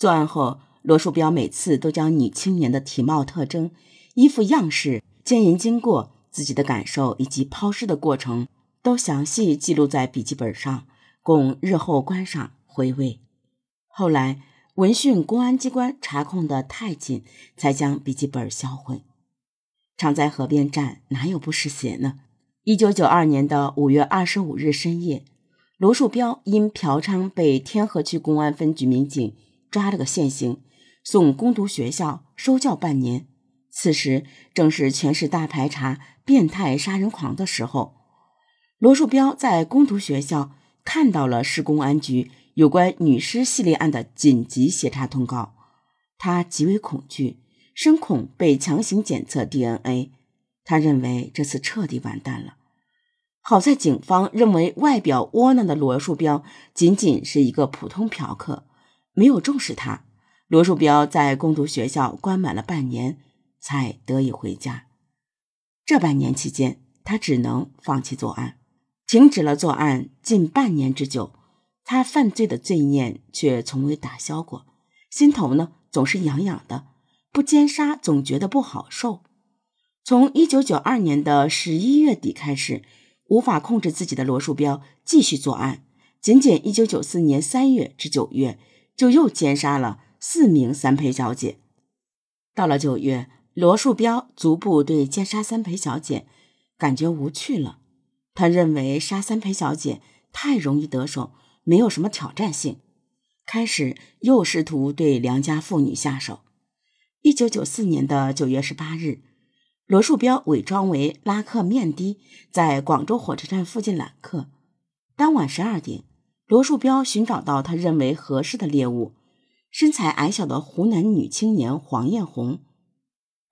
作案后，罗树标每次都将女青年的体貌特征、衣服样式、奸淫经过、自己的感受以及抛尸的过程都详细记录在笔记本上，供日后观赏回味。后来，闻讯公安机关查控的太紧，才将笔记本销毁。常在河边站，哪有不湿鞋呢？一九九二年的五月二十五日深夜，罗树标因嫖娼被天河区公安分局民警抓了个现行，送攻读学校收教半年。此时正是全市大排查变态杀人狂的时候。罗树标在攻读学校看到了市公安局有关女尸系列案的紧急协查通告，他极为恐惧。深恐被强行检测 DNA，他认为这次彻底完蛋了。好在警方认为外表窝囊的罗树标仅仅是一个普通嫖客，没有重视他。罗树标在工读学校关满了半年，才得以回家。这半年期间，他只能放弃作案，停止了作案近半年之久。他犯罪的罪念却从未打消过，心头呢总是痒痒的。不奸杀总觉得不好受。从一九九二年的十一月底开始，无法控制自己的罗树标继续作案。仅仅一九九四年三月至九月，就又奸杀了四名三陪小姐。到了九月，罗树标逐步对奸杀三陪小姐感觉无趣了。他认为杀三陪小姐太容易得手，没有什么挑战性，开始又试图对良家妇女下手。一九九四年的九月十八日，罗树标伪装为拉客面的，在广州火车站附近揽客。当晚十二点，罗树标寻找到他认为合适的猎物——身材矮小的湖南女青年黄艳红。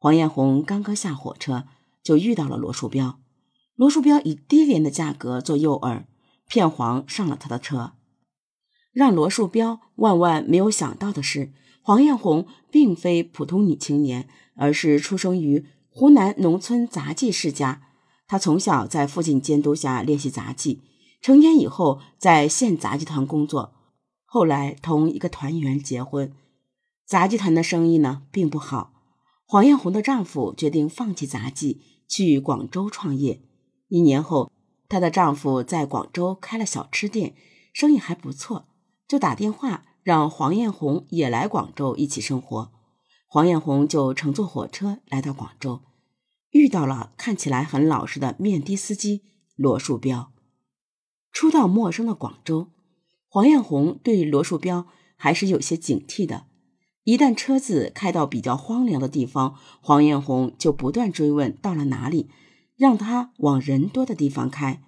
黄艳红刚刚下火车，就遇到了罗树标。罗树标以低廉的价格做诱饵，骗黄上了他的车。让罗树标万万没有想到的是。黄艳红并非普通女青年，而是出生于湖南农村杂技世家。她从小在父亲监督下练习杂技，成年以后在县杂技团工作，后来同一个团员结婚。杂技团的生意呢并不好，黄艳红的丈夫决定放弃杂技，去广州创业。一年后，她的丈夫在广州开了小吃店，生意还不错，就打电话。让黄艳红也来广州一起生活，黄艳红就乘坐火车来到广州，遇到了看起来很老实的面的司机罗树标。初到陌生的广州，黄艳红对罗树标还是有些警惕的。一旦车子开到比较荒凉的地方，黄艳红就不断追问到了哪里，让他往人多的地方开。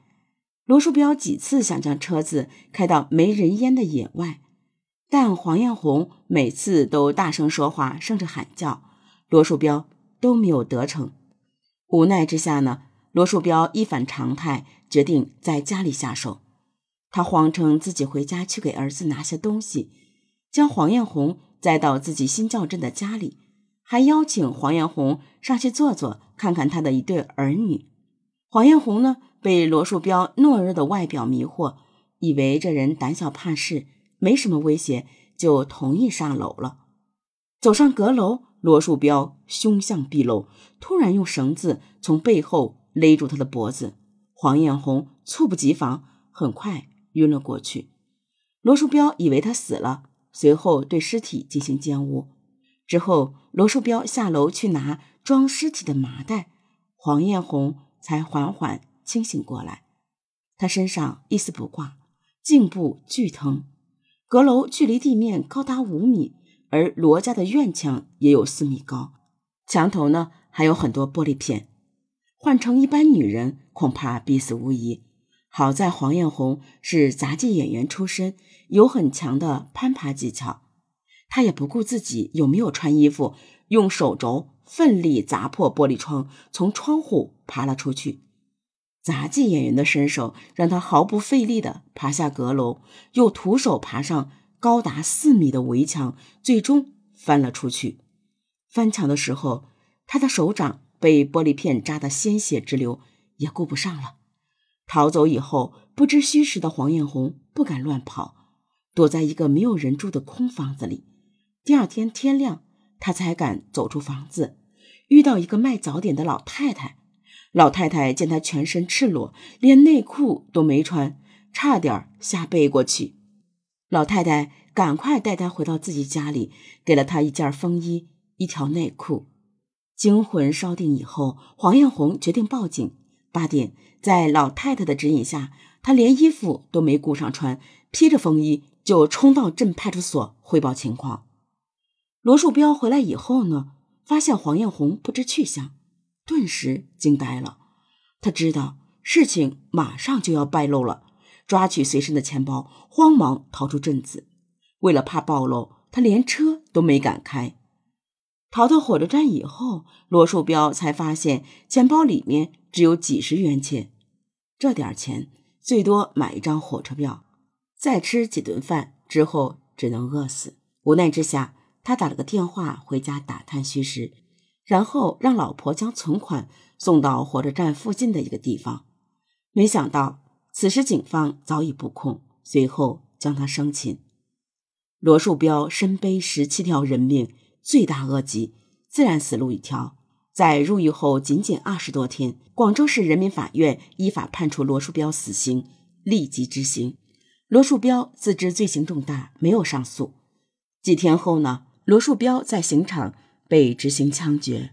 罗树标几次想将车子开到没人烟的野外。但黄艳红每次都大声说话，甚至喊叫，罗树标都没有得逞。无奈之下呢，罗树标一反常态，决定在家里下手。他谎称自己回家去给儿子拿些东西，将黄艳红载到自己新教镇的家里，还邀请黄艳红上去坐坐，看看他的一对儿女。黄艳红呢，被罗树标懦弱的外表迷惑，以为这人胆小怕事。没什么威胁，就同意上楼了。走上阁楼，罗树标凶相毕露，突然用绳子从背后勒住他的脖子。黄艳红猝不及防，很快晕了过去。罗树标以为他死了，随后对尸体进行奸污。之后，罗树标下楼去拿装尸体的麻袋，黄艳红才缓缓清醒过来。他身上一丝不挂，颈部剧疼。阁楼距离地面高达五米，而罗家的院墙也有四米高，墙头呢还有很多玻璃片。换成一般女人，恐怕必死无疑。好在黄艳红是杂技演员出身，有很强的攀爬技巧。她也不顾自己有没有穿衣服，用手肘奋力砸破玻璃窗，从窗户爬了出去。杂技演员的身手让她毫不费力地爬下阁楼，又徒手爬上高达四米的围墙，最终翻了出去。翻墙的时候，她的手掌被玻璃片扎得鲜血直流，也顾不上了。逃走以后，不知虚实的黄艳红不敢乱跑，躲在一个没有人住的空房子里。第二天天亮，他才敢走出房子，遇到一个卖早点的老太太。老太太见他全身赤裸，连内裤都没穿，差点吓背过去。老太太赶快带他回到自己家里，给了他一件风衣、一条内裤。惊魂稍定以后，黄艳红决定报警。八点，在老太太的指引下，她连衣服都没顾上穿，披着风衣就冲到镇派出所汇报情况。罗树标回来以后呢，发现黄艳红不知去向。顿时惊呆了，他知道事情马上就要败露了，抓取随身的钱包，慌忙逃出镇子。为了怕暴露，他连车都没敢开。逃到火车站以后，罗树标才发现钱包里面只有几十元钱，这点钱最多买一张火车票，再吃几顿饭之后只能饿死。无奈之下，他打了个电话回家打探虚实。然后让老婆将存款送到火车站附近的一个地方，没想到此时警方早已布控，随后将他生擒。罗树标身背十七条人命，罪大恶极，自然死路一条。在入狱后仅仅二十多天，广州市人民法院依法判处罗树标死刑，立即执行。罗树标自知罪行重大，没有上诉。几天后呢，罗树标在刑场。被执行枪决。